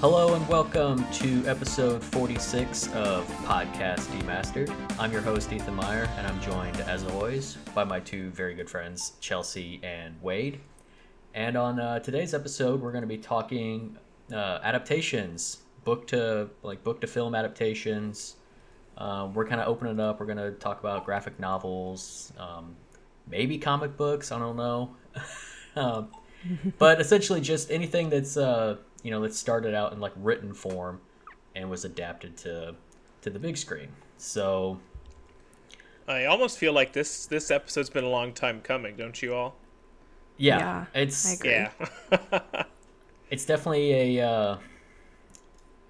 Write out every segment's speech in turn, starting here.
Hello and welcome to episode 46 of Podcast Demastered. I'm your host, Ethan Meyer, and I'm joined, as always, by my two very good friends, Chelsea and Wade. And on uh, today's episode, we're going to be talking uh, adaptations, book to like book to film adaptations. Uh, we're kind of opening up. We're going to talk about graphic novels, um, maybe comic books. I don't know, um, but essentially just anything that's uh, you know that started out in like written form and was adapted to to the big screen. So I almost feel like this this episode's been a long time coming, don't you all? yeah, Yeah, it's I agree. Yeah. it's definitely a uh,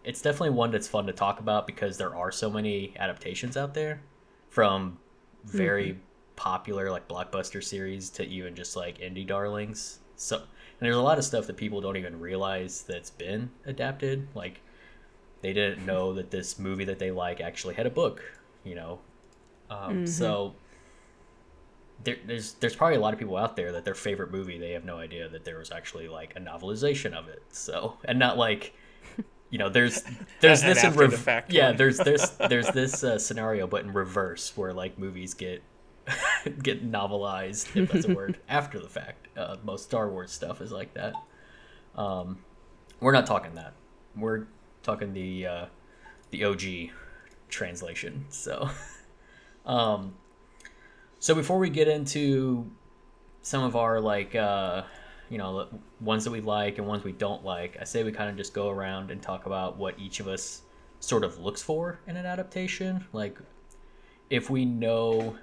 it's definitely one that's fun to talk about because there are so many adaptations out there from very popular like blockbuster series to even just like indie darlings so and there's a lot of stuff that people don't even realize that's been adapted. Like they didn't know that this movie that they like actually had a book you know? Um, so there, there's there's probably a lot of people out there that their favorite movie they have no idea that there was actually like a novelization of it. So and not like you know there's there's this in rev- the yeah there's there's there's this uh, scenario but in reverse where like movies get get novelized if that's a word after the fact. Uh, most Star Wars stuff is like that. Um, we're not talking that. We're talking the uh, the OG translation. So. Um, so before we get into some of our like uh, you know ones that we like and ones we don't like, I say we kind of just go around and talk about what each of us sort of looks for in an adaptation. Like if we know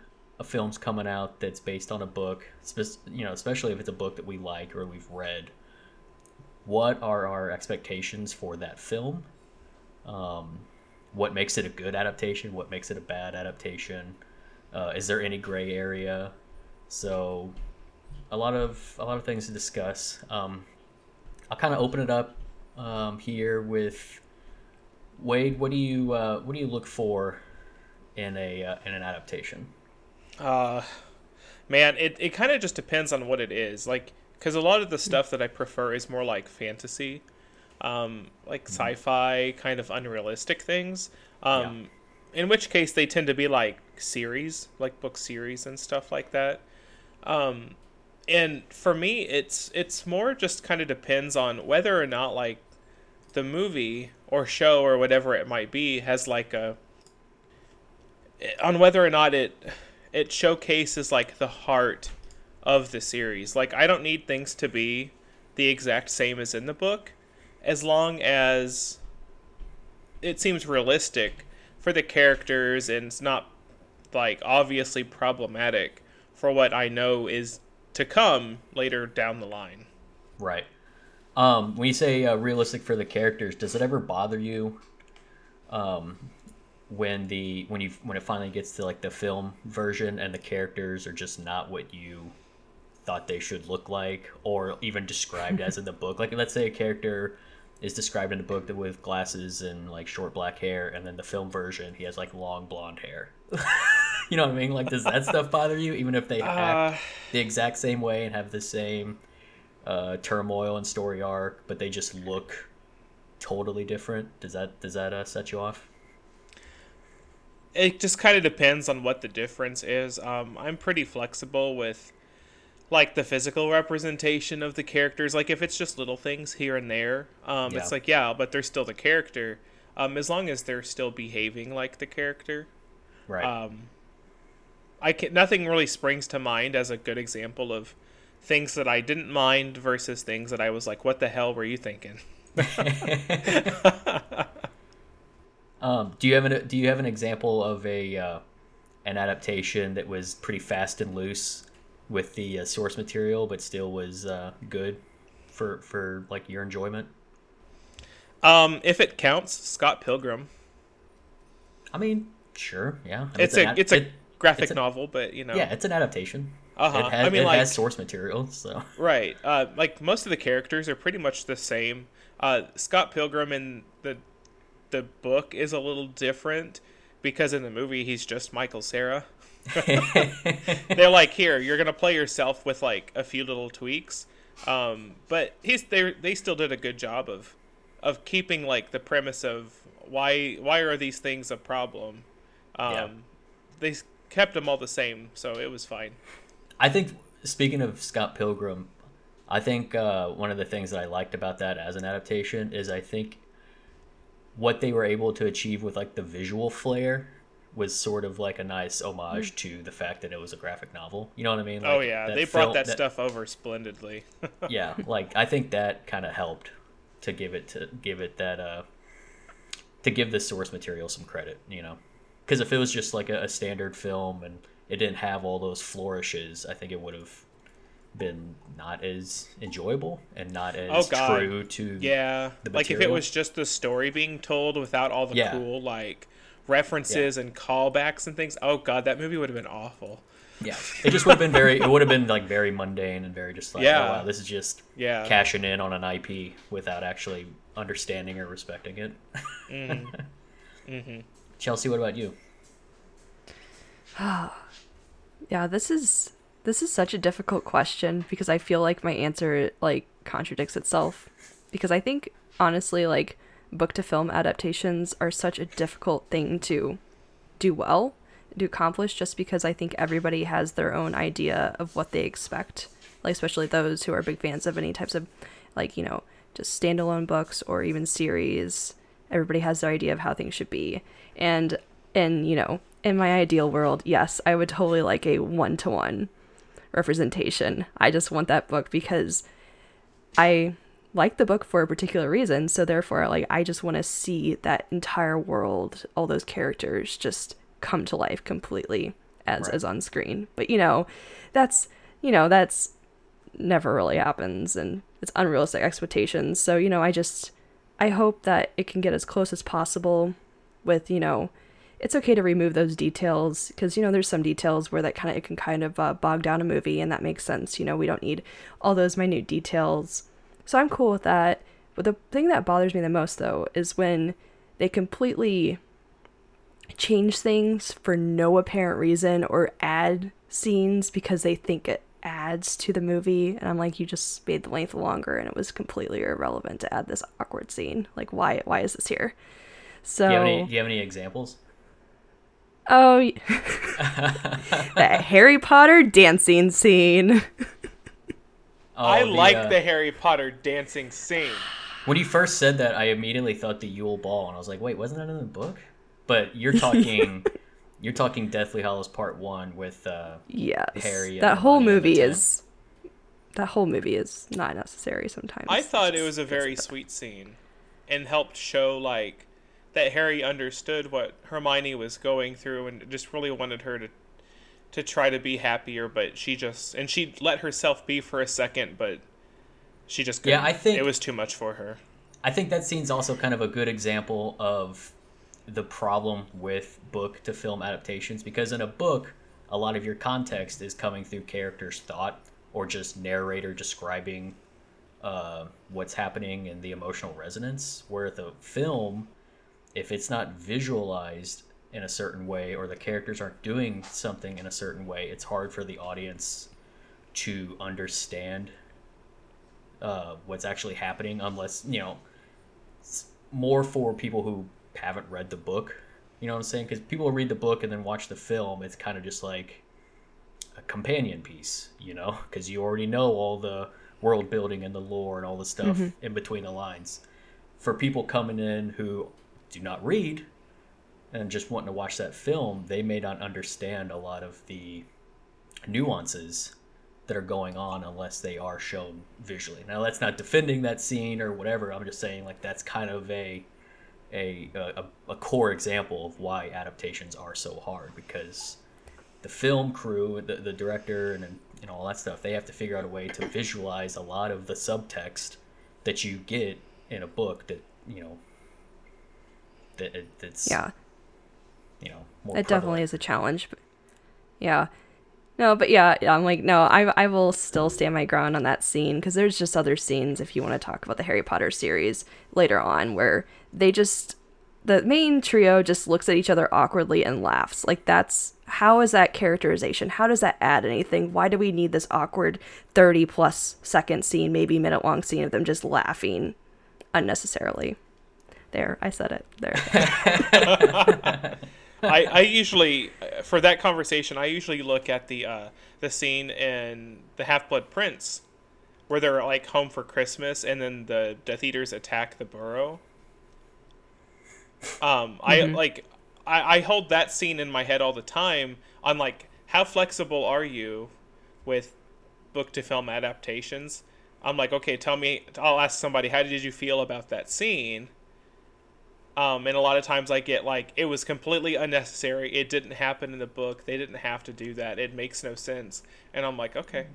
a film's coming out that's based on a book, you know, especially if it's a book that we like or we've read, what are our expectations for that film? Um, what makes it a good adaptation? What makes it a bad adaptation? Uh, is there any gray area? So, a lot of a lot of things to discuss. Um, I'll kind of open it up um, here with Wade. What do you uh, what do you look for in a uh, in an adaptation? Uh man, it it kind of just depends on what it is. Like cuz a lot of the stuff that I prefer is more like fantasy. Um like sci-fi kind of unrealistic things. Um in which case they tend to be like series, like book series and stuff like that. Um and for me it's it's more just kind of depends on whether or not like the movie or show or whatever it might be has like a on whether or not it it showcases like the heart of the series. Like I don't need things to be the exact same as in the book as long as it seems realistic for the characters and it's not like obviously problematic for what I know is to come later down the line. Right. Um, when you say uh, realistic for the characters, does it ever bother you um, when the when you when it finally gets to like the film version and the characters are just not what you thought they should look like or even described as in the book? Like, let's say a character is described in the book that with glasses and like short black hair, and then the film version he has like long blonde hair. you know what I mean? Like, does that stuff bother you, even if they act Uh, the exact same way and have the same uh, turmoil and story arc, but they just look totally different. Does that does that uh, set you off? It just kind of depends on what the difference is. Um, I'm pretty flexible with like the physical representation of the characters. Like if it's just little things here and there, um, Yeah. it's like yeah, but they're still the character. Um, as long as they're still behaving like the character. Right. Um, I can nothing really springs to mind as a good example of things that I didn't mind versus things that I was like, what the hell were you thinking? um, do you have an do you have an example of a uh, an adaptation that was pretty fast and loose with the uh, source material, but still was uh, good for for like your enjoyment? Um, if it counts, Scott Pilgrim. I mean, sure, yeah. I mean, It's an a ad- it's a it- graphic it's a- novel, but you know. yeah, it's an adaptation. Uh-huh. It, has, I mean, it like- has source material, so Right. Uh, like most of the characters are pretty much the same. Uh, Scott Pilgrim and the the book is a little different because in the movie he's just Michael Cera. They're like, here, you're gonna play yourself with like a few little tweaks, um, but he's they they still did a good job of of keeping like the premise of why why are these things a problem. Um, Yeah. They kept them all the same, so it was fine. I think speaking of Scott Pilgrim, I think uh, one of the things that I liked about that as an adaptation is I think what they were able to achieve with like the visual flair was sort of like a nice homage to the fact that it was a graphic novel. You know what I mean? oh yeah, that they film- brought that, stuff over splendidly. yeah, like I think that kind of helped to give it to give it that uh to give the source material some credit, you know. Because if it was just like a, a standard film and it didn't have all those flourishes, I think it would have been not as enjoyable and not as Oh, God. true to yeah, The like if it was just the story being told without all the Yeah. cool like references and callbacks and things. Oh god, that movie would have been awful. yeah. It just would have been very it would have been like very mundane and very just like Yeah. oh wow, this is just Yeah. cashing in on an IP without actually understanding or respecting it. Mm-hmm. Chelsea, what about you? Yeah, this is this is such a difficult question because I feel like my answer like contradicts itself because I think honestly like book to film adaptations are such a difficult thing to do well, to accomplish just because I think everybody has their own idea of what they expect. Like especially those who are big fans of any types of like, you know, just standalone books or even series. Everybody has their idea of how things should be. And and you know, in my ideal world, yes, I would totally like a one to one representation. I just want that book because I like the book for a particular reason. So therefore, like I just want to see that entire world, all those characters just come to life completely as Right. as on screen. But you know, that's you know, that's never really happens and it's unrealistic expectations. So, you know, I just I hope that it can get as close as possible with, you know, it's okay to remove those details because you know there's some details where that kind of it can kind of uh, bog down a movie and that makes sense you know we don't need all those minute details. So i'm cool with that. But the thing that bothers me the most though is when they completely change things for no apparent reason or add scenes because they think it adds to the movie and i'm like you just made the length longer and it was completely irrelevant to add this awkward scene. Like why why is this here? So Do you have any, do you have any examples? Oh, y- that Harry Potter dancing scene. Oh, I like uh, the Harry Potter dancing scene. When you first said that, I immediately thought the Yule Ball, and I was like, "Wait, wasn't that in the book?" But you're talking, you're talking Deathly Hallows Part One with uh, Yes, Harry and that whole Hermione in the movie is that whole movie is not necessary sometimes. I thought it was a very sweet scene and helped show like that Harry understood what Hermione was going through and just really wanted her to to try to be happier, but she just and she let herself be for a second, but she just Yeah, couldn't. I think- it was too much for her. I think that scene's also kind of a good example of the problem with book to film adaptations because in a book, a lot of your context is coming through characters' thought or just narrator describing uh, what's happening and the emotional resonance. Where the film, if it's not visualized in a certain way or the characters aren't doing something in a certain way, it's hard for the audience to understand uh, what's actually happening unless you know it's more for people who haven't read the book. You know what i'm saying? Because people read the book and then watch the film it's kind of just like a companion piece you know? Because you already know all the world building and the lore and all the stuff in between the lines. For people coming in who do not read and just wanting to watch that film they may not understand a lot of the nuances that are going on unless they are shown visually. Now that's not defending that scene or whatever. I'm just saying like that's kind of a a a, a core example of why adaptations are so hard because the film crew, the, the director, and you know all that stuff, they have to figure out a way to visualize a lot of the subtext that you get in a book that you know that that's Yeah, you know more it definitely is a challenge. But yeah, no, but yeah, yeah, I'm like, no, I I will still stand my ground on that scene because there's just other scenes if you want to talk about the Harry Potter series later on where they just the main trio just looks at each other awkwardly and laughs. Like that's how is that characterization? How does that add anything? Why do we need this awkward 30 plus second scene, maybe minute long scene of them just laughing unnecessarily. There, I said it. There. I, I usually for that conversation I usually look at the uh, the scene in the Half Blood Prince where they're like home for Christmas and then the Death Eaters attack the burrow. Um, I like I, I hold that scene in my head all the time on like how flexible are you with book to film adaptations? I'm like, okay, tell me. I'll ask somebody, how did you feel about that scene? Um, and a lot of times I get like, it was completely unnecessary. It didn't happen in the book. They didn't have to do that. It makes no sense. And I'm like, okay,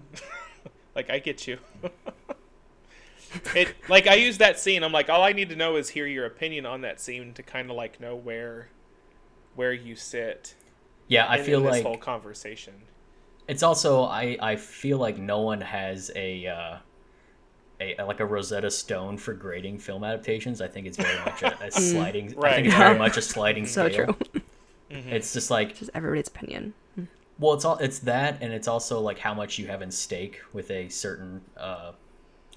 like I get you. it like I use that scene. I'm like, all I need to know is hear your opinion on that scene to kind of like know where, where you sit. Yeah, I in- feel like whole conversation. it's also I I feel like no one has a uh, a like a Rosetta Stone for grading film adaptations. I think it's very much a, a mm. sliding. I think it's very much a sliding so scale. true. Mm-hmm. It's just like Just everybody's opinion. Mm. well, it's all it's that, and it's also like how much you have in stake with a certain uh,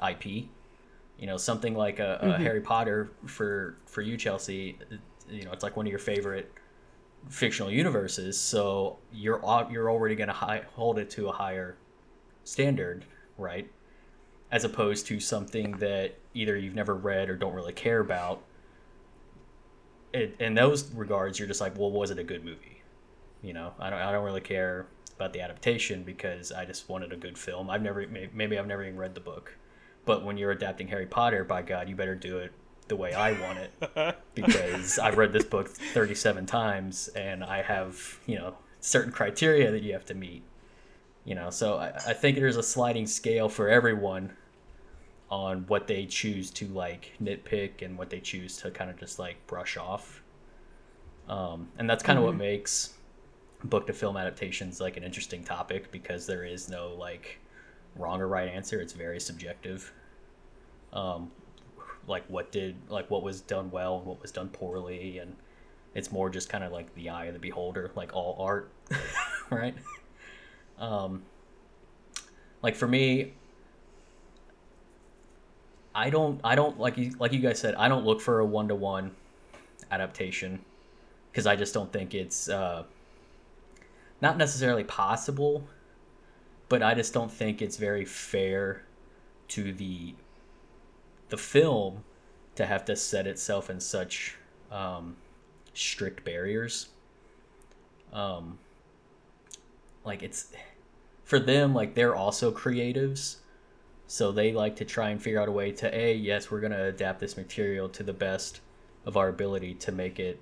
IP. You know, something like a, a mm-hmm. Harry Potter for for you, Chelsea. You know, it's like one of your favorite fictional universes, so you're you're already going to hold it to a higher standard, right? As opposed to something that either you've never read or don't really care about. It, in those regards, you're just like, well, was it a good movie? You know, I don't, I don't really care about the adaptation because I just wanted a good film. I've never, maybe I've never even read the book, but when you're adapting Harry Potter, by God, you better do it the way I want it because I've read this book 37 times and I have, you know, certain criteria that you have to meet. You know, so I, I think there's a sliding scale for everyone on what they choose to like nitpick and what they choose to kind of just like brush off. Um, and that's kind of what makes book to film adaptations like an interesting topic because there is no like wrong or right answer. It's very subjective. Um, like what did like what was done well, and what was done poorly, and it's more just kind of like the eye of the beholder, like all art, right? Um, like for me, I don't I don't like you like you guys said I don't look for a one to one adaptation because I just don't think it's uh, not necessarily possible, but I just don't think it's very fair to the the film to have to set itself in such um, strict barriers. Um, like it's for them, like they're also creatives, so they like to try and figure out a way to a yes, we're gonna adapt this material to the best of our ability to make it,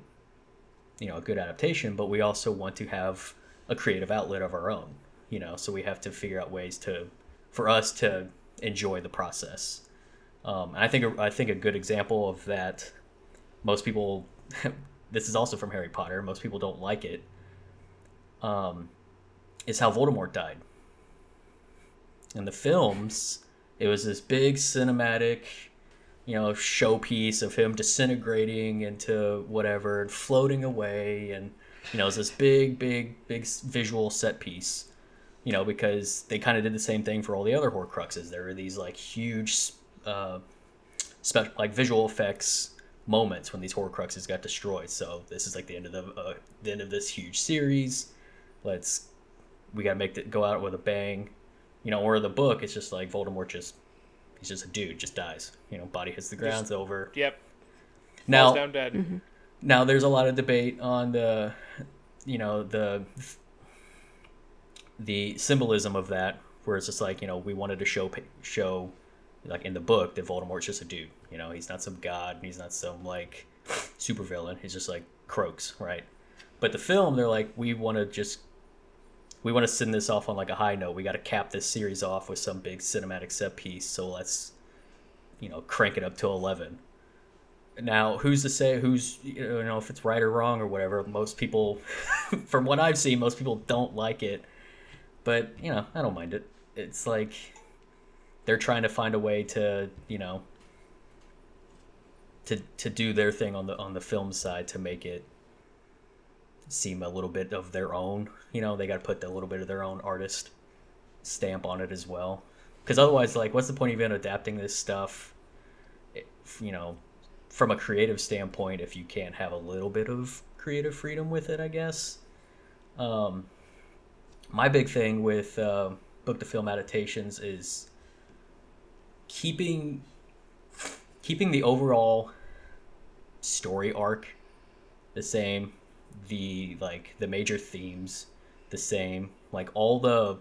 you know, a good adaptation. But we also want to have a creative outlet of our own, you know. So we have to figure out ways to, for us to enjoy the process. Um, I think I think a good example of that, most people, this is also from Harry Potter. Most people don't like it. Um, is how Voldemort died. In the films, it was this big cinematic, you know, showpiece of him disintegrating into whatever and floating away, and you know, it was this big, big, big visual set piece. You know, because they kind of did the same thing for all the other Horcruxes. There were these like huge uh, special like visual effects moments when these Horcruxes got destroyed. So this is like the end of the uh, the end of this huge series. Let's we gotta make it go out with a bang. You know, or the book, it's just like Voldemort just he's just a dude, just dies. You know, body hits the ground, it's over. Yep. Now Falls down dead. Mm-hmm. now there's a lot of debate on the you know the the symbolism of that where it's just like you know we wanted to show show like in the book that Voldemort's just a dude you know he's not some god he's not some like supervillain he's just like croaks right but the film they're like we want to just we want to send this off on like a high note we got to cap this series off with some big cinematic set piece so let's you know crank it up to 11 now, who's to say who's you know if it's right or wrong or whatever? Most people, from what I've seen, most people don't like it, but you know I don't mind it. It's like they're trying to find a way to you know to to do their thing on the on the film side to make it seem a little bit of their own. You know they got to put a little bit of their own artist stamp on it as well. Because otherwise, like, what's the point of even adapting this stuff? you know, from a creative standpoint, if you can't have a little bit of creative freedom with it, I guess. Um, my big thing with uh, book to film adaptations is keeping keeping the overall story arc the same, the like the major themes the same, like all the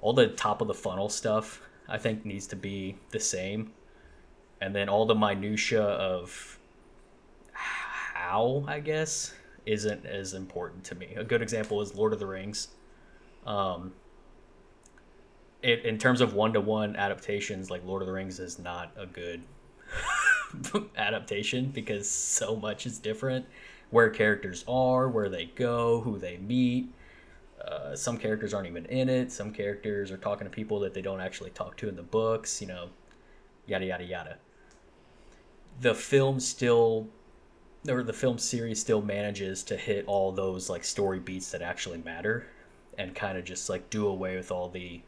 all the top of the funnel stuff I think needs to be the same. And then all the minutia of how, I guess, isn't as important to me. A good example is Lord of the Rings. Um, it, in terms of one to one adaptations, like Lord of the Rings is not a good adaptation because so much is different. Where characters are, where they go, who they meet. Uh, some characters aren't even in it. Some characters are talking to people that they don't actually talk to in the books. You know, yada yada yada. The film still, or the film series still manages to hit all those like story beats that actually matter, and kind of just like do away with all the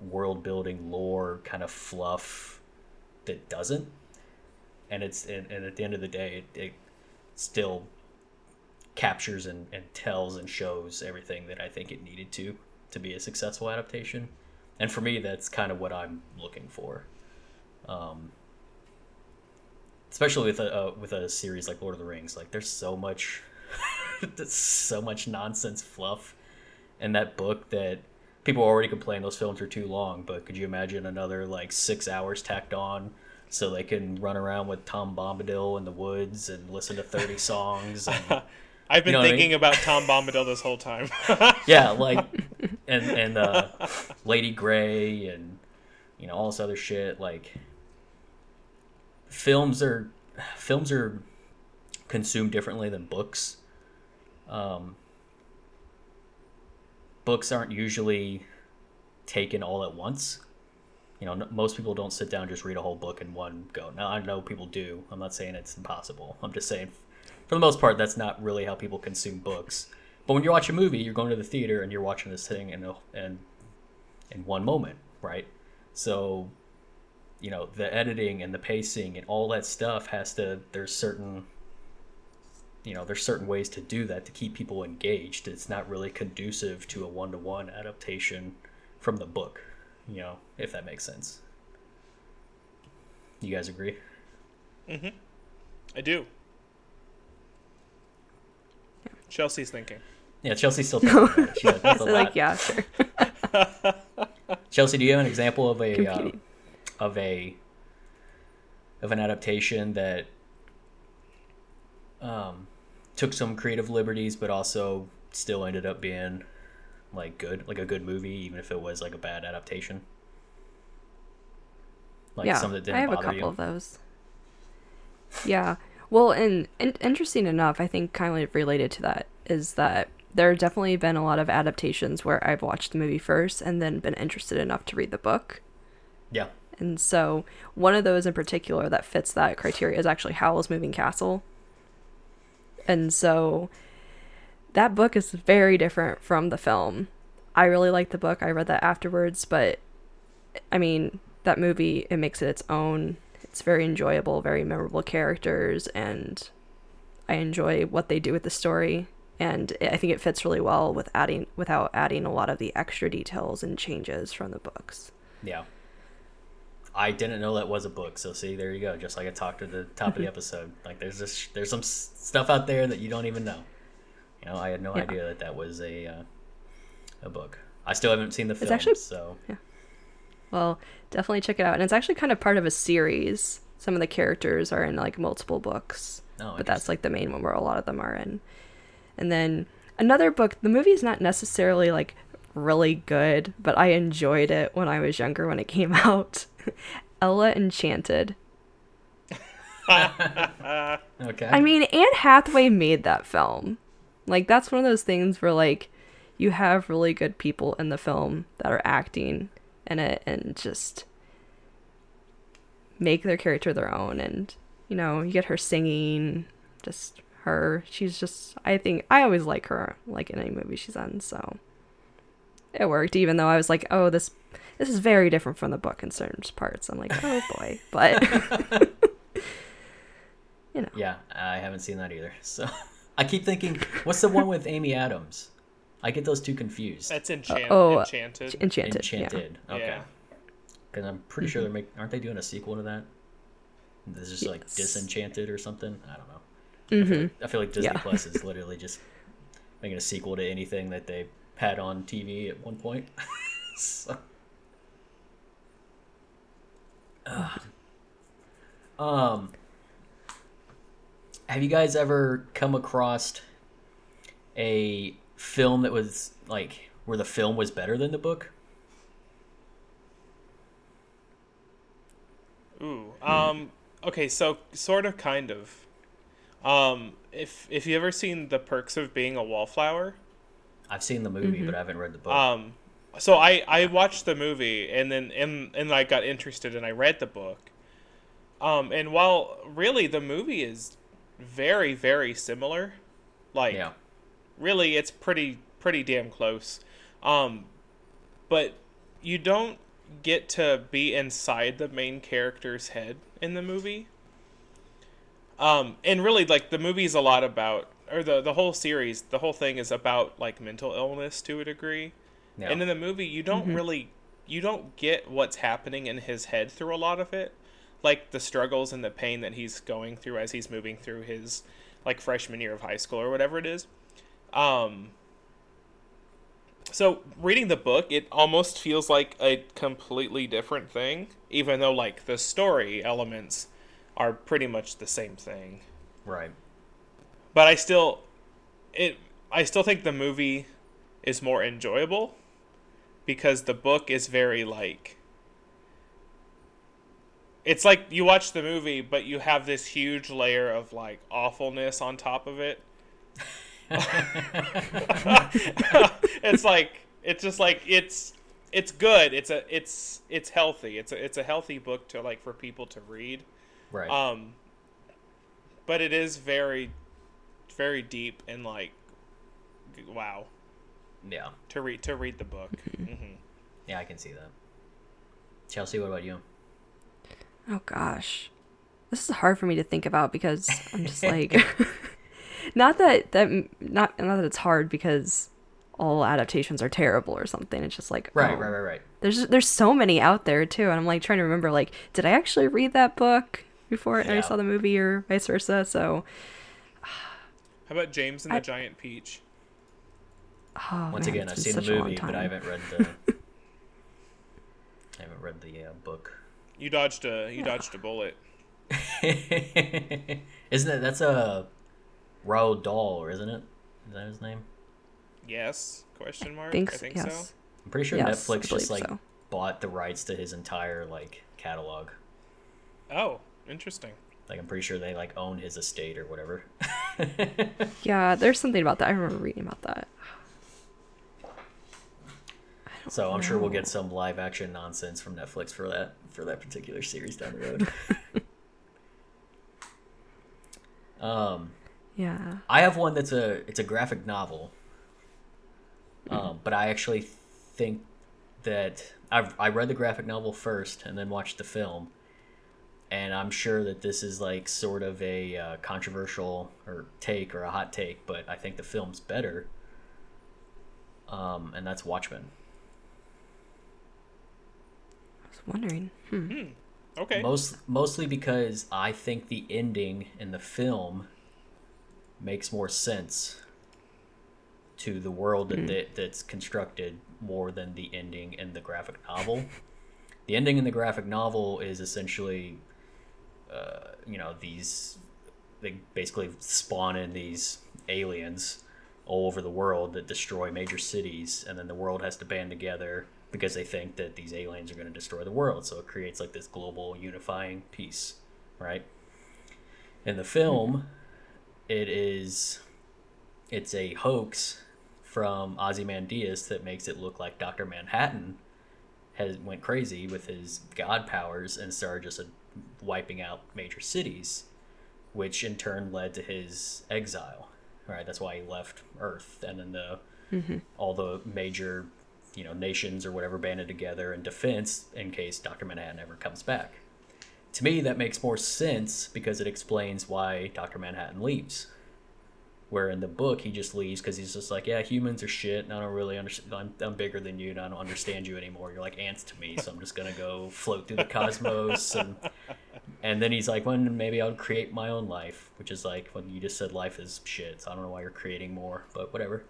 world building lore kind of fluff that doesn't and it's and, and at the end of the day it, it still captures and, and tells and shows everything that i think it needed to to be a successful adaptation and for me that's kind of what i'm looking for um, especially with a uh, with a series like lord of the rings like there's so much there's so much nonsense fluff in that book that people already complain those films are too long but could you imagine another like six hours tacked on so they can run around with Tom Bombadil in the woods and listen to 30 songs. And, I've been You know what I thinking mean? about Tom Bombadil this whole time. yeah, like, and, and uh, Lady Grey and, you know, all this other shit. Like, films are, films are consumed differently than books. Um, books aren't usually taken all at once. You know, n- most people don't sit down and just read a whole book in one go. Now, I know people do. I'm not saying it's impossible. I'm just saying, for the most part, that's not really how people consume books. But when you watch a movie, you're going to the theater and you're watching this thing in a, in, in one moment, right? So, you know, the editing and the pacing and all that stuff has to. There's certain you know there's certain ways to do that to keep people engaged it's not really conducive to a one-to-one adaptation from the book you know if that makes sense you guys agree mm-hmm. I do. Chelsea's thinking. yeah chelsea's still thinking about it. She has- that's a So, like, yeah, sure. chelsea do you have an example of a uh, of a of an adaptation that um took some creative liberties but also still ended up being like good like a good movie even if it was like a bad adaptation like yeah, some that didn't I have a couple you of those. Yeah. Well, and, and interesting enough, I think kind of related to that is that there have definitely been a lot of adaptations where I've watched the movie first and then been interested enough to read the book. yeah And so one of those in particular that fits that criteria is actually Howl's Moving Castle. And so that book is very different from the film. I really like the book. I read that afterwards, but I mean, that movie it makes it its own. It's very enjoyable, very memorable characters and I enjoy what they do with the story. And I think it fits really well with adding without adding a lot of the extra details and changes from the books. yeah. I didn't know that was a book so see there you go just like i talked at the top of the episode. Like there's this there's some stuff out there that you don't even know. You know i had no Yeah. idea that that was a uh, a book. I still haven't seen the film actually- so Well, definitely check it out. And it's actually kind of part of a series. Some of the characters are in like multiple books, Oh, but that's like the main one where a lot of them are in. And then another book, the movie is not necessarily like really good, but I enjoyed it when I was younger when it came out. Ella Enchanted. okay I mean, Anne Hathaway made that film. Like that's one of those things where like you have really good people in the film that are acting in it and just make their character their own and you know, you get her singing, just her. She's just I think I always like her like in any movie she's in, so it worked even though I was like, "Oh, this this is very different from the book in certain parts." I'm like, "Oh boy." But you know. Yeah, I haven't seen that either. So I keep thinking, what's the one with Amy Adams? I get those two confused. That's enchant- oh, enchanted. Enchanted. Enchanted. Okay. Yeah. Because I'm pretty sure they're making. Aren't they doing a sequel to that? This is like Disenchanted or something. I don't know. Yeah. I feel hmm like, I feel like Disney Yeah. Plus is literally just making a sequel to anything that they had on TV at one point. so. Ugh. Um. Have you guys ever come across a film that was like where the film was better than the book? Ooh. Um. Okay. So sort of, kind of. Um. If if you ever seen the perks of being a wallflower. I've seen the movie, but I haven't read the book. Um. So I I watched the movie and then and and I got interested and I read the book. Um. And while really the movie is very very similar, like yeah. Really it's pretty pretty damn close. Um but you don't get to be inside the main character's head in the movie. Um and really like the movie's a lot about or the the whole series the whole thing is about like mental illness to a degree. Yeah. and in the movie you don't really you don't get what's happening in his head through a lot of it. Like the struggles and the pain that he's going through as he's moving through his like freshman year of high school or whatever it is um so reading the book it almost feels like a completely different thing even though like the story elements are pretty much the same thing right. but I still it I still think the movie is more enjoyable because the book is very like it's like you watch the movie but you have this huge layer of like awfulness on top of it. it's like it's just like it's it's good. It's a it's it's healthy. It's a it's a healthy book to like for people to read. Right. Um, but it is very, very deep and like, wow, yeah. to read to read the book. hmm Yeah, I can see that. Chelsea, what about you? Oh gosh. This is hard for me to think about because I'm just like not that that not not that it's hard because all adaptations are terrible or something. It's just like Right, oh, right, right, right. There's there's so many out there too, and I'm like trying to remember like did I actually read that book before I saw the movie or vice versa? So How about James and I- the Giant Peach? oh, Once man, again, it's I've seen the such a long movie, but I time. haven't read the. I haven't read the uh, book. You dodged a you dodged a bullet. isn't it? That's a Roald Dahl, isn't it? Is that his name? Yes? Question mark. Think, I think yes. so. I'm pretty sure Yes, Netflix just like so. bought the rights to his entire like catalog. Oh, interesting. Like I'm pretty sure they like own his estate or whatever. Yeah, there's something about that. I remember reading about that. So I'm sure we'll get some live action nonsense from Netflix for that for that particular series down the road. um, Yeah. I have one that's a it's a graphic novel. Um, but I actually think that I've I read the graphic novel first and then watched the film, and I'm sure that this is like sort of a uh, controversial or take or a hot take, but I think the film's better. Um, and that's Watchmen. I was wondering. Hmm. Okay. Most mostly because I think the ending in the film makes more sense to the world that, that that's constructed more than the ending in the graphic novel. the ending in the graphic novel is essentially, uh, you know, these they basically spawn in these aliens all over the world that destroy major cities, and then the world has to band together because they think that these aliens are going to destroy the world. So it creates like this global unifying peace, right? In the film, it is it's a hoax from Ozymandias that makes it look like Doctor Manhattan has went crazy with his god powers and started just wiping out major cities, which in turn led to his exile. Right, that's why he left Earth, and then the mm-hmm. all the major, you know, nations or whatever banded together in defense in case Doctor Manhattan ever comes back. To me, that makes more sense because it explains why Doctor Manhattan leaves. Where in the book he just leaves because he's just like, yeah, humans are shit, and I don't really understand. I'm, I'm bigger than you, and I don't understand you anymore. You're like ants to me, so I'm just gonna go float through the cosmos, and and then he's like, well, maybe I'll create my own life, which is like when you just said life is shit. So I don't know why you're creating more, but whatever.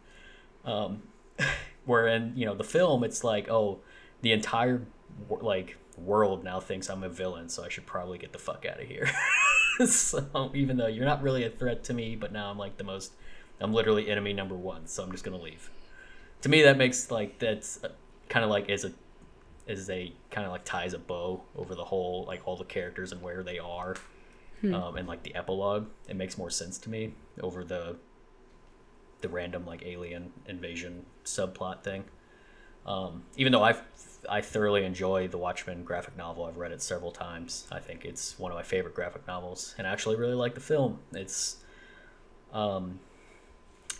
Um, where in you know the film, it's like, oh, the entire like world now thinks I'm a villain, so I should probably get the fuck out of here. so even though you're not really a threat to me, but now I'm like the most, I'm literally enemy number one, so I'm just gonna leave. To me, that makes like that's kind of like as a as a kind of like ties a bow over the whole like all the characters and where they are, hmm. um, and like the epilogue. It makes more sense to me over the the random like alien invasion subplot thing. Um, even though I've I thoroughly enjoy the Watchmen graphic novel. I've read it several times. I think it's one of my favorite graphic novels, and I actually really like the film. It's, um,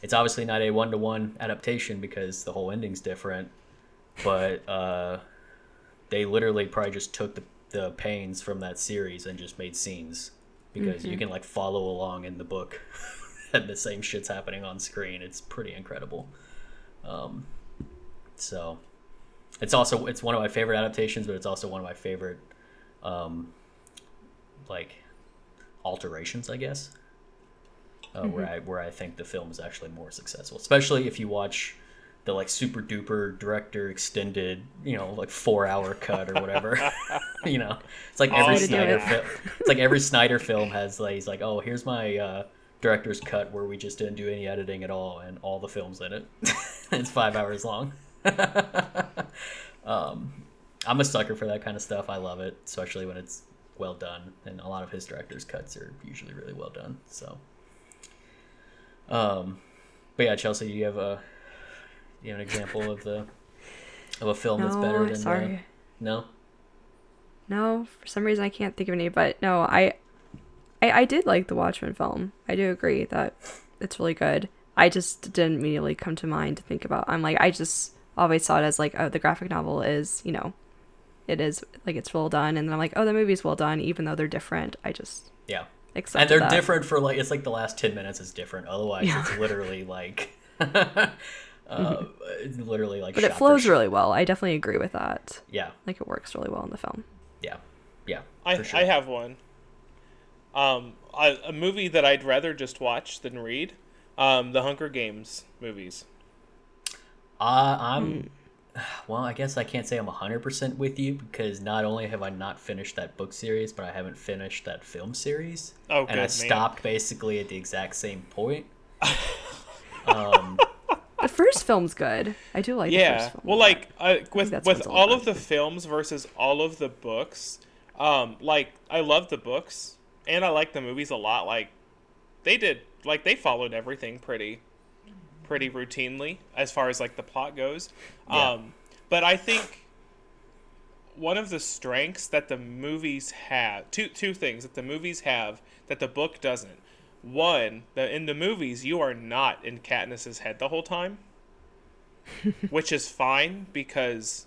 it's obviously not a one to one adaptation because the whole ending's different, but uh, they literally probably just took the the pains from that series and just made scenes because mm-hmm. you can like follow along in the book and the same shit's happening on screen. It's pretty incredible. Um, so it's also it's one of my favorite adaptations, but it's also one of my favorite um, like alterations, I guess. Uh, mm-hmm. Where I where I think the film is actually more successful, especially if you watch the like super duper director extended, you know, like four hour cut or whatever. you know, it's like every Snyder film. It's like every Snyder film has like he's like, oh, here's my uh, director's cut where we just didn't do any editing at all, and all the films in it. it's five hours long. um, I'm a sucker for that kind of stuff. I love it, especially when it's well done. And a lot of his director's cuts are usually really well done. So, um, but yeah, Chelsea, do you have a you have an example of the of a film no, that's better than sorry. The, no. No, for some reason I can't think of any. But no, I, I, I did like the Watchmen film. I do agree that it's really good. I just didn't immediately come to mind to think about. I'm like, I just always saw it as like, oh, the graphic novel is, you know, it is like it's well done, and then I'm like, oh, the movie's well done, even though they're different. I just yeah, and they're that. different for like it's like the last ten minutes is different. Otherwise, yeah. it's literally like. uh, it's literally like but it flows really well i definitely agree with that yeah like it works really well in the film yeah yeah i, sure. I have one um a, a, movie that i'd rather just watch than read um the hunger games movies uh, I'm. Mm. Well, I guess I can't say I'm 100% with you because not only have I not finished that book series, but I haven't finished that film series. Oh, And I stopped basically at the exact same point. um, the first film's good. I do like it. yeah. Well, like uh, with with all of the films versus all of the books, um, like I love the books and I like the movies a lot. Like they did, like they followed everything pretty pretty routinely as far as like the plot goes. Yeah. Um, but I think one of the strengths that the movies have two two things that the movies have that the book doesn't. One, that in the movies you are not in Katniss's head the whole time, which is fine because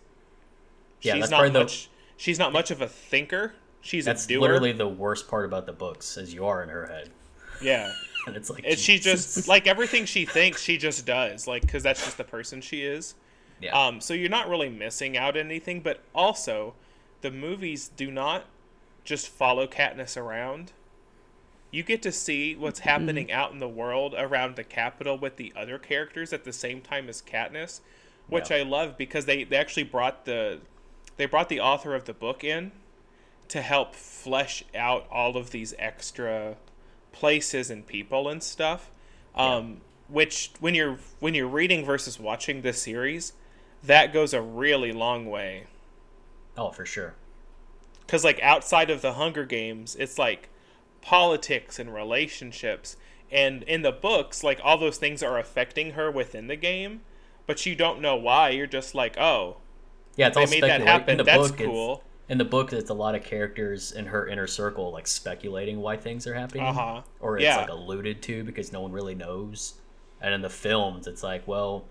yeah, she's not much. The... She's not much of a thinker. She's that's a doer. literally the worst part about the books, as you are in her head. Yeah. and it's like and she just like everything she thinks she just does like because that's just the person she is yeah. um so you're not really missing out anything but also the movies do not just follow Katniss around you get to see what's mm-hmm. happening mm-hmm. out in the world around the Capitol with the other characters at the same time as Katniss which yeah. I love because they, they actually brought the they brought the author of the book in to help flesh out all of these extra places and people and stuff. Um, yeah. Which when you're when you're reading versus watching this series, that goes a really long way. Oh, for sure. Because like outside of the Hunger Games, it's like politics and relationships, and in the books, like all those things are affecting her within the game, but you don't know why. You're just like, oh, yeah, it's they all made that happen. That's book, cool in the book it's a lot of characters in her inner circle like speculating why things are happening uh-huh. or it's yeah. like alluded to because no one really knows and in the films it's like well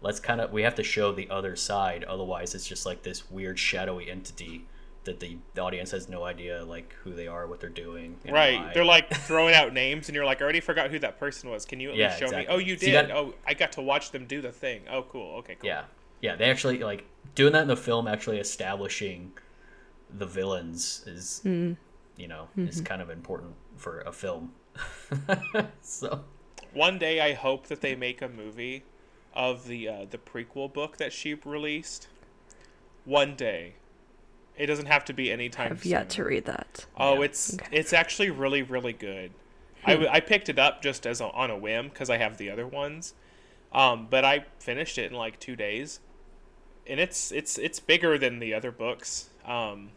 let's kind of we have to show the other side otherwise it's just like this weird shadowy entity that the, the audience has no idea like who they are, what they're doing. Right. why. They're like throwing out names, and you're like, I already forgot who that person was. Can you at Yeah, least show exactly. me? Oh, you did. Oh, I got to watch them do the thing. Oh, cool. Okay, cool. Yeah, yeah. They actually like doing that in the film. Actually establishing the villains is, Mm. you know, is kind of important for a film. so One day, I hope that they make a movie of the uh, the prequel book that she released. One day. It doesn't have to be anytime I've soon. yet to read that. Oh, Yeah. it's Okay. it's actually really really good. I, I picked it up just as a, on a whim because I have the other ones, um, but I finished it in like two days, and it's it's it's bigger than the other books. Um,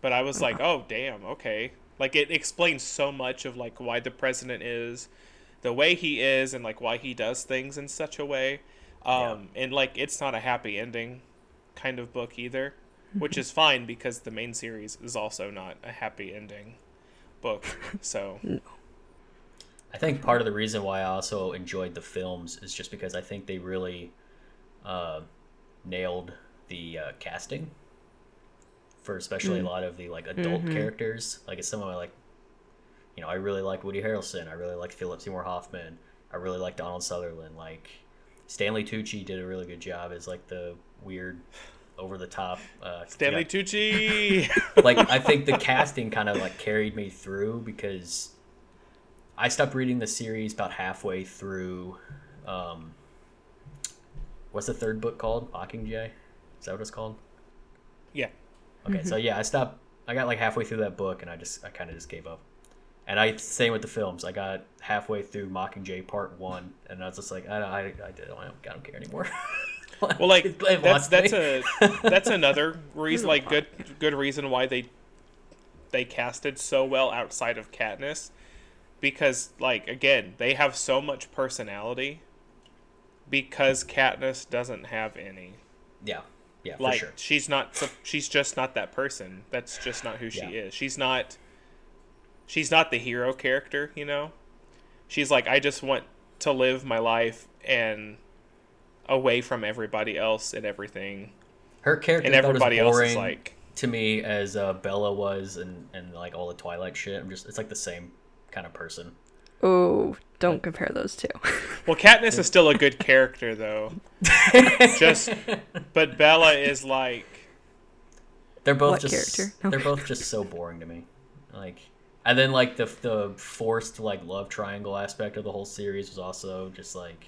but I was like, oh damn, okay. Like it explains so much of like why the president is, the way he is, and like why he does things in such a way. Um, and like it's not a happy ending kind of book either, which is fine because the main series is also not a happy ending book. So I think part of the reason why I also enjoyed the films is just because I think they really uh, nailed the uh, casting for especially a lot of the like adult characters. Like it's someone of my like, you know, I really like Woody Harrelson. I really like Philip Seymour Hoffman. I really like Donald Sutherland. Like Stanley Tucci did a really good job as like the weird, over the top. Uh, Stanley yeah, Tucci. like I think the casting kind of like carried me through because I stopped reading the series about halfway through. Um, what's the third book called? Mockingjay. Is that what it's called? yeah. Okay, so mm-hmm. yeah, I stopped. I got like halfway through that book, and I just I kind of just gave up. And I same with the films. I got halfway through Mockingjay Part One, and I was just like, I I, I, don't, I don't care anymore. Well, like that's that's me. a that's another reason, like good good reason why they they casted so well outside of Katniss, because like again they have so much personality. Because Katniss doesn't have any. yeah, yeah, for like sure. she's not she's just not that person that's just not who she Yeah. is she's not she's not the hero character you know she's like i just want to live my life and away from everybody else and everything Her character and is about as everybody else is like to me as uh, Bella was, and and like all the Twilight shit. I'm just it's like the same kind of person. Oh, don't compare those two. well katniss is still a good character though just but bella is like They're both What just character? they're both just so boring to me. Like, and then like the the forced like love triangle aspect of the whole series was also just like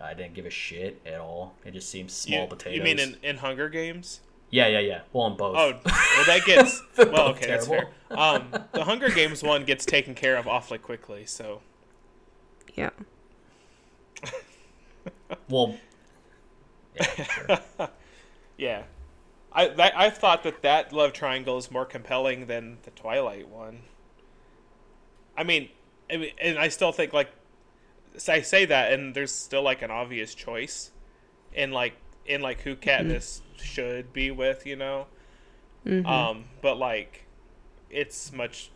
I didn't give a shit at all. It just seems small you, potatoes. you mean in, in hunger games yeah, yeah, yeah. Well, on both. Oh, well, that gets well. both Okay, that's fair. Um, the Hunger Games one gets taken care of awfully quickly. So yeah. well, yeah, sure. yeah, I that, I thought that that love triangle is more compelling than the Twilight one. I mean, I mean, and I still think like so I say that, and there's still like an obvious choice in like in like who Katniss should be with, you know. Mhm. Um, but like, it's much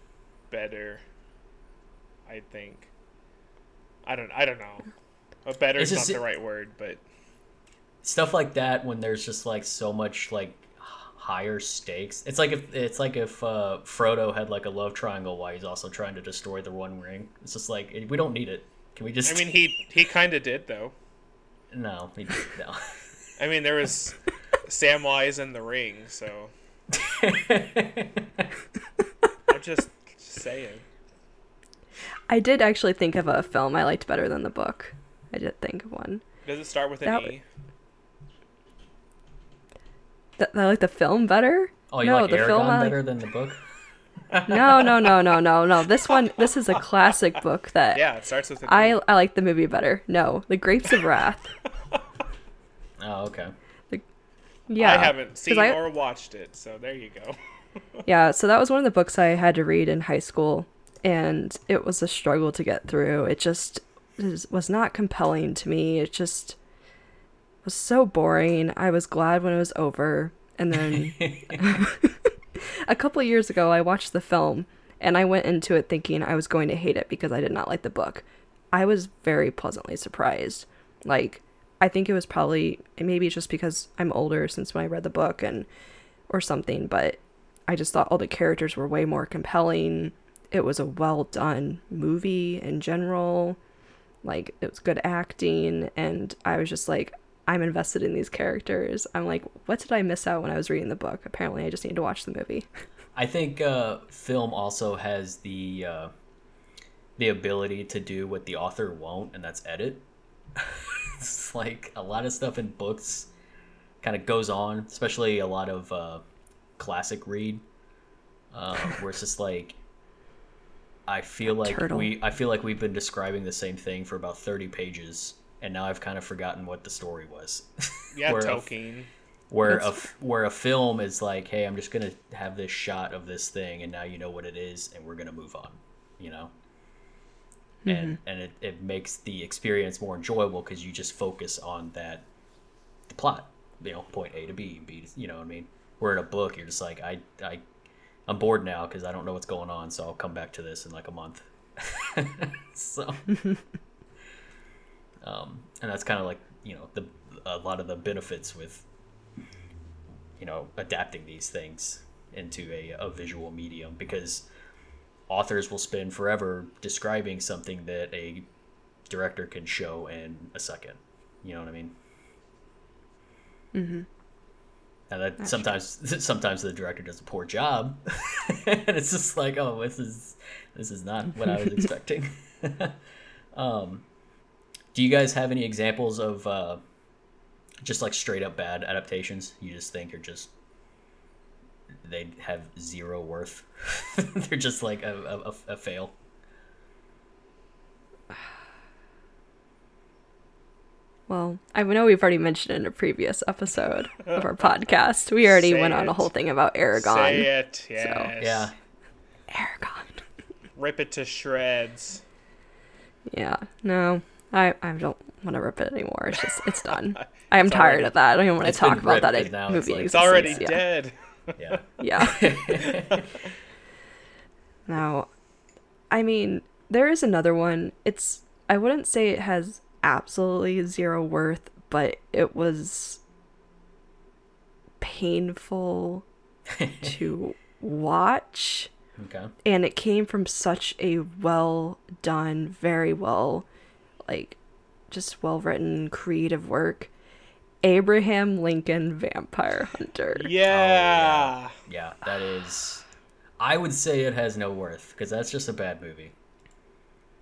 better. I think. I don't. I don't know. Uh, better It's is just- not the right word, but stuff like that when there's just like so much like higher stakes. It's like if it's like if uh, Frodo had like a love triangle while he's also trying to destroy the One Ring. It's just like we don't need it. Can we just? I mean, he he kind of did though. no, we, no. I mean, there was Samwise and the ring, so I'm just saying. I did actually think of a film I liked better than the book. I did think of one. Does it start with an That- E? Th- I like the film better. Oh, you no, like the Eragon film I like- better than the book? No, no, no, no, no, no. This one, this is a classic book that Yeah, it starts with an I E. I like the movie better. No, The Grapes of Wrath. Oh, okay. Yeah, I haven't seen I- or watched it, so there you go. Yeah, so that was one of the books I had to read in high school, and it was a struggle to get through. It just was not compelling to me. It just was so boring. I was glad when it was over. And then a couple years ago, I watched the film, and I went into it thinking I was going to hate it because I did not like the book. I was very pleasantly surprised. Like, I think it was probably maybe just because I'm older since when I read the book and or something, but I just thought all the characters were way more compelling. It was a well done movie in general. Like it was good acting and I was just like I'm invested in these characters. I'm like, what did I miss out when I was reading the book? Apparently I just need to watch the movie. I think uh, film also has the uh, the ability to do what the author won't, and that's edit. it's like a lot of stuff in books kind of goes on, especially a lot of uh, classic read, uh, where it's just like I feel like Turtle. we I feel like we've been describing the same thing for about thirty pages, and now I've kind of forgotten what the story was. Yeah, Where a- Tolkien. where a That's- f- where a film is like, hey, I'm just gonna have this shot of this thing, and now you know what it is, and we're gonna move on, you know. And and it, it makes the experience more enjoyable because you just focus on that, the plot, you know, point A to B, B to, you know what I mean. we're in a book, you're just like, I I, I'm bored now because I don't know what's going on, so I'll come back to this in like a month. so, um, and that's kind of like you know the a lot of the benefits with you know adapting these things into a, a visual medium because authors will spend forever describing something that a director can show in a second. You know what i mean? Mm-hmm. and that sometimes sometimes the director does a poor job and it's just like oh this is this is not what i was expecting. Um do you guys have any examples of uh just like straight up bad adaptations you just think are just they have zero worth they're just like a, a, a- a fail Well, I know we've already mentioned in a previous episode of our podcast. We already Say went on a whole thing about Eragon. Say it. Yes. yeah Eragon. Rip it to shreds. Yeah. No. I, I don't want to rip it anymore. It's just it's done. I am tired already- of that. I don't even want to talk about that and it- now it's movie. like- It's already existence. dead. Yeah. Yeah. now, I mean, there is another one. It's I wouldn't say it has absolutely zero worth, but it was painful to watch. Okay. And it came from such a well done very well like just well written creative work abraham lincoln vampire hunter. Oh, yeah. yeah. That is i would say it has no worth because that's just a bad movie.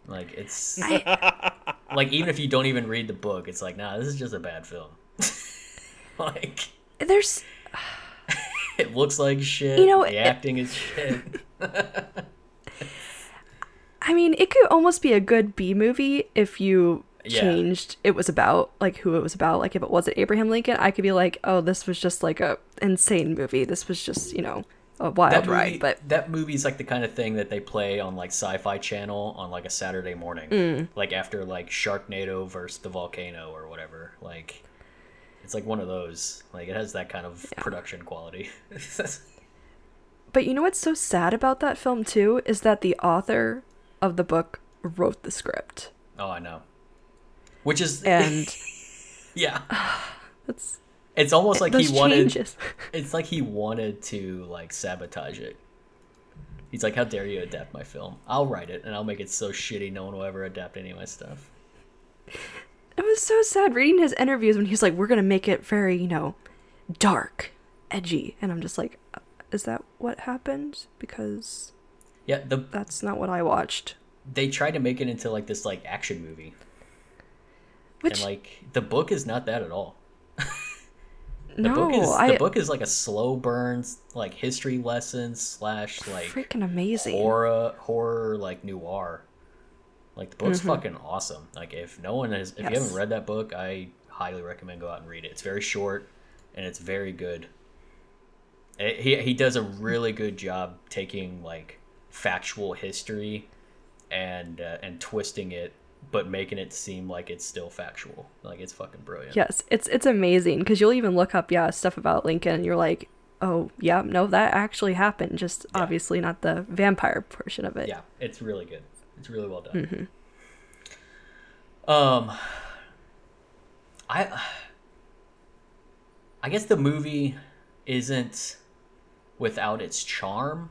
Like it's like even if you don't even read the book it's like nah this is just a bad film. Like there's it looks like shit You know, the it- acting is shit. I mean it could almost be a good b movie if you Yeah. changed it was about like who it was about. Like if it wasn't abraham lincoln i could be like oh this was just like a insane movie. This was just you know a wild that movie, ride but that movie's like the kind of thing that they play on like sci-fi channel on like a saturday morning. Mm. like after like sharknado versus the volcano or whatever. Like it's like one of those. Like it has that kind of production quality. But you know what's so sad about that film too is that the author of the book wrote the script. oh i know which is And yeah that's it's almost like he wanted changes. it's like he wanted to like sabotage it he's like how dare you adapt my film i'll write it and i'll make it so shitty no one will ever adapt any of my stuff It was so sad reading his interviews when he's like, "We're gonna make it very, you know, dark, edgy," and I'm just like, "Uh, "Is that what happened?" Because yeah the that's not what I watched. they tried to make it into like this like action movie Which and like the book is not that at all. The no, book is I the book is like a slow burn like history lesson slash like freaking amazing. horror horror like noir. Like the book's fucking awesome. Like if no one has if you Mm-hmm. Haven't read that book i highly recommend go out and read it. It's very short and it's very good. It- he, he does a really good job taking like factual history and uh, and twisting it but making it seem like it's still factual like it's fucking brilliant Yes, it's it's amazing because you'll even look up yeah stuff about Lincoln and you're like, oh yeah, no, that actually happened. Just obviously not the vampire portion of it. yeah it's really good it's really well done um i i guess the movie isn't without its charm.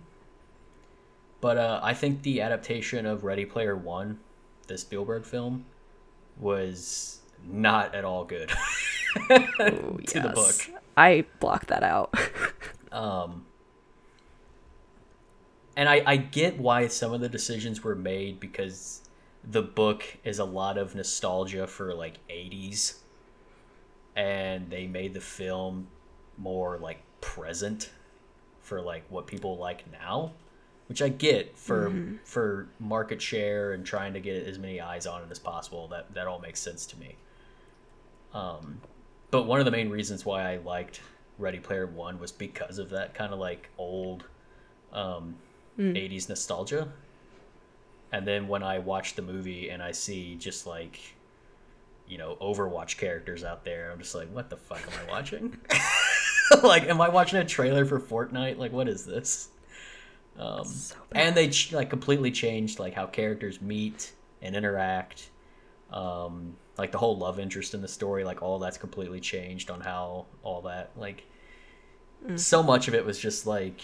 But uh, I think the adaptation of Ready Player One, the Spielberg film, was not at all good Ooh, to the book. I blocked that out. Um, and I, I get why some of the decisions were made because the book is a lot of nostalgia for like 80s and they made the film more like present for like what people like now which i get for for market share and trying to get as many eyes on it as possible that that all makes sense to me. Um but one of the main reasons why i liked ready player one was because of that kind of like old um 80s nostalgia. And then when i watch the movie and i see just like you know overwatch characters out there i'm just like what the fuck am i watching? Like am i watching a trailer for fortnite? Like what is this um So and they ch- like completely changed like how characters meet and interact um like the whole love interest in the story like all that's completely changed on how all that like so much of it was just like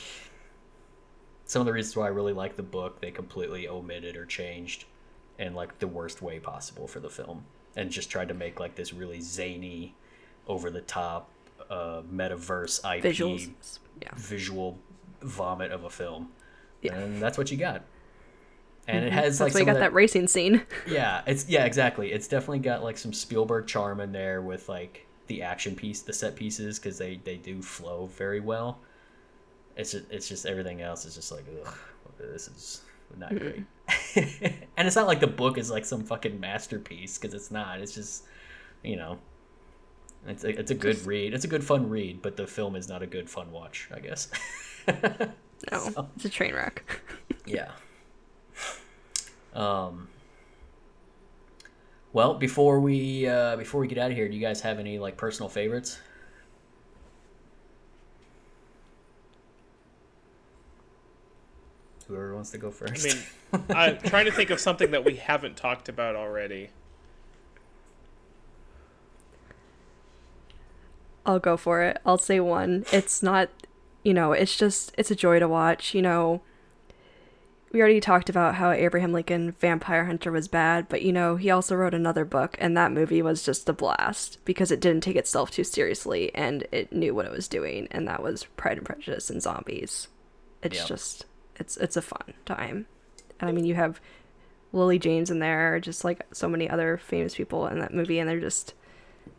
some of the reasons why i really like the book they completely omitted or changed in like the worst way possible for the film and just tried to make like this really zany over the top uh metaverse ip Visuals. Yeah. visual vomit of a film Yeah. and that's what you got. And it mm-hmm. has like That's why you got of that racing scene. yeah it's yeah exactly. It's definitely got like some spielberg charm in there with like the action piece the set pieces because they they do flow very well. It's just, it's just everything else is just like ugh this is not mm-hmm. great. And it's not like the book is like some fucking masterpiece because it's not. It's just you know it's a, it's a good read. It's a good fun read but the film is not a good fun watch i guess No, it's a train wreck. Yeah. Um. Well, before we uh, before we get out of here, do you guys have any like personal favorites? Whoever wants to go first. I first. mean, I'm trying to think of something that we haven't talked about already. I'll go for it. I'll say one. It's not, you know, it's just, it's a joy to watch. You know, we already talked about how Abraham Lincoln Vampire Hunter was bad, but, you know, he also wrote another book, and that movie was just a blast because it didn't take itself too seriously and it knew what it was doing, and that was Pride and Prejudice and Zombies. It's Yeah. just, it's, it's a fun time. And I mean, you have Lily James in there, just like so many other famous people in that movie, and they're just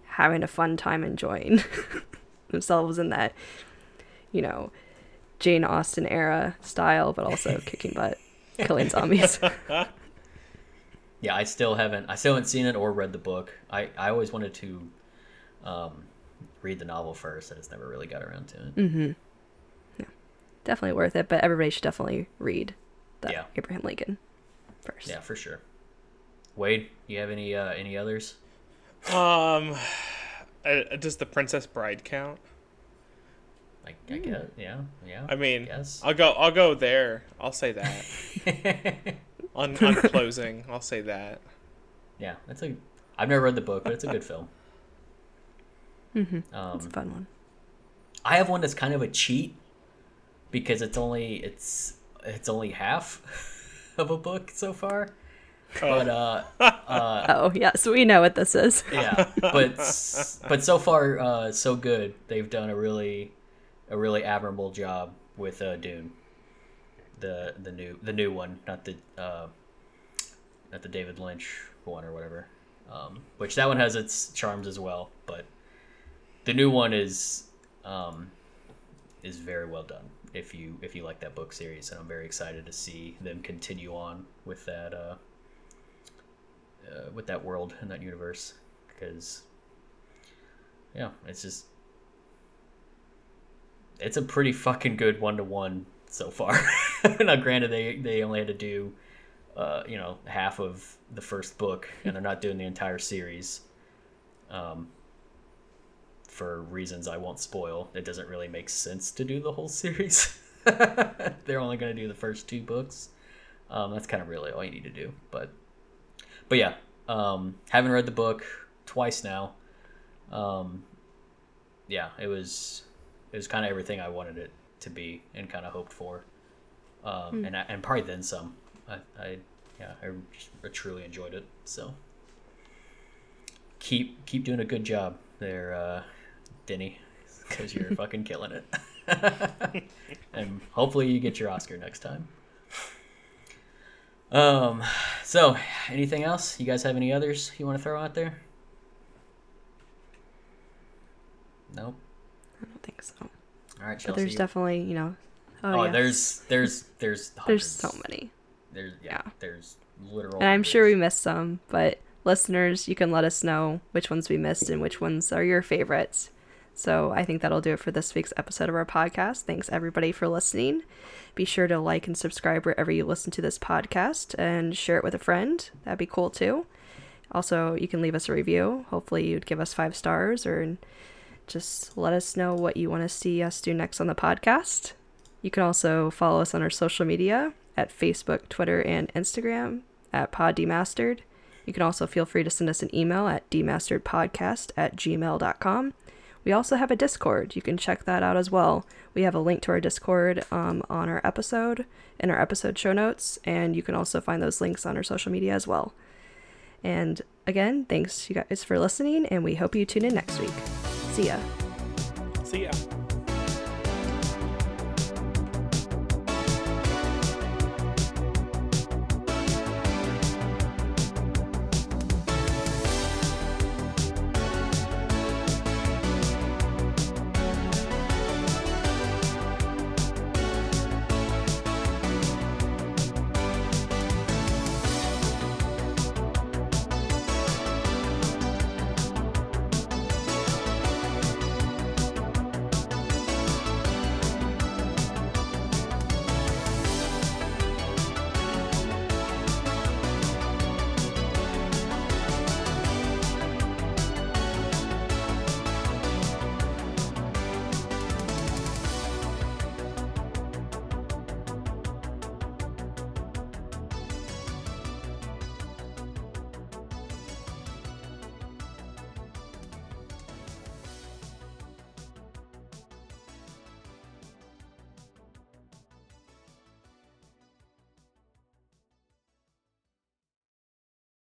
having a fun time enjoying themselves in that, you know, Jane Austen era style, but also kicking butt, killing zombies. yeah, I still haven't I still haven't seen it or read the book. I I always wanted to um, read the novel first. I just never really got around to it. definitely worth it, but everybody should definitely read the Yeah. Abraham Lincoln first. Yeah, for sure. Wade, you have any uh, any others? Um, uh, does the Princess Bride count? I, I guess, yeah, yeah. I mean, Yes. I'll go. I'll go there. I'll say that on on closing. I'll say that. yeah, that's a. I've never read the book, but it's a good film. Mm-hmm. Um, It's a fun one. I have one that's kind of a cheat because it's only it's it's only half of a book so far. But uh, uh, Oh, yes, we know what this is. yeah, but but so far uh, so good. They've done a really a really admirable job with uh, Dune, the the new the new one, not the uh, not the David Lynch one or whatever. Um, which that one has its charms as well, but the new one is um, is very well done. If you if you like that book series, and I'm very excited to see them continue on with that uh, uh, with that world and that universe because yeah, it's just it's a pretty fucking good one to one so far. now, granted, they they only had to do uh, you know half of the first book, and they're not doing the entire series. Um, for reasons I won't spoil, it doesn't really make sense to do the whole series. they're only going to do the first two books. Um, that's kind of really all you need to do, but but yeah, um, haven't read the book twice now. Um, yeah, it was it was kind of everything I wanted it to be and kind of hoped for, um, and I, and probably then some. I, I yeah, I, just, I truly enjoyed it. So keep keep doing a good job there, uh, Denny, because you're fucking killing it. and hopefully you get your Oscar next time. Um, so anything else? You guys have any others you want to throw out there? Nope. I think so. All right, Chelsea. But there's definitely, you know. Oh, oh yes. there's there's there's there's hundreds. so many. There's yeah, Yeah. there's literal. And I'm sure we missed some, but listeners, you can let us know which ones we missed and which ones are your favorites. So I think that'll do it for this week's episode of our podcast. Thanks everybody for listening. Be sure to like and subscribe wherever you listen to this podcast and share it with a friend. That'd be cool too. Also, you can leave us a review. Hopefully, you'd give us five stars or just let us know what you want to see us do next on the podcast. You can also follow us on our social media at Facebook, Twitter, and Instagram at Pod Demastered. You can also feel free to send us an email at demasteredpodcast at gmail.com. We also have a Discord. You can check that out as well. We have a link to our Discord um, on our episode, in our episode show notes, and you can also find those links on our social media as well. And again, thanks you guys for listening, and we hope you tune in next week. See ya. See ya.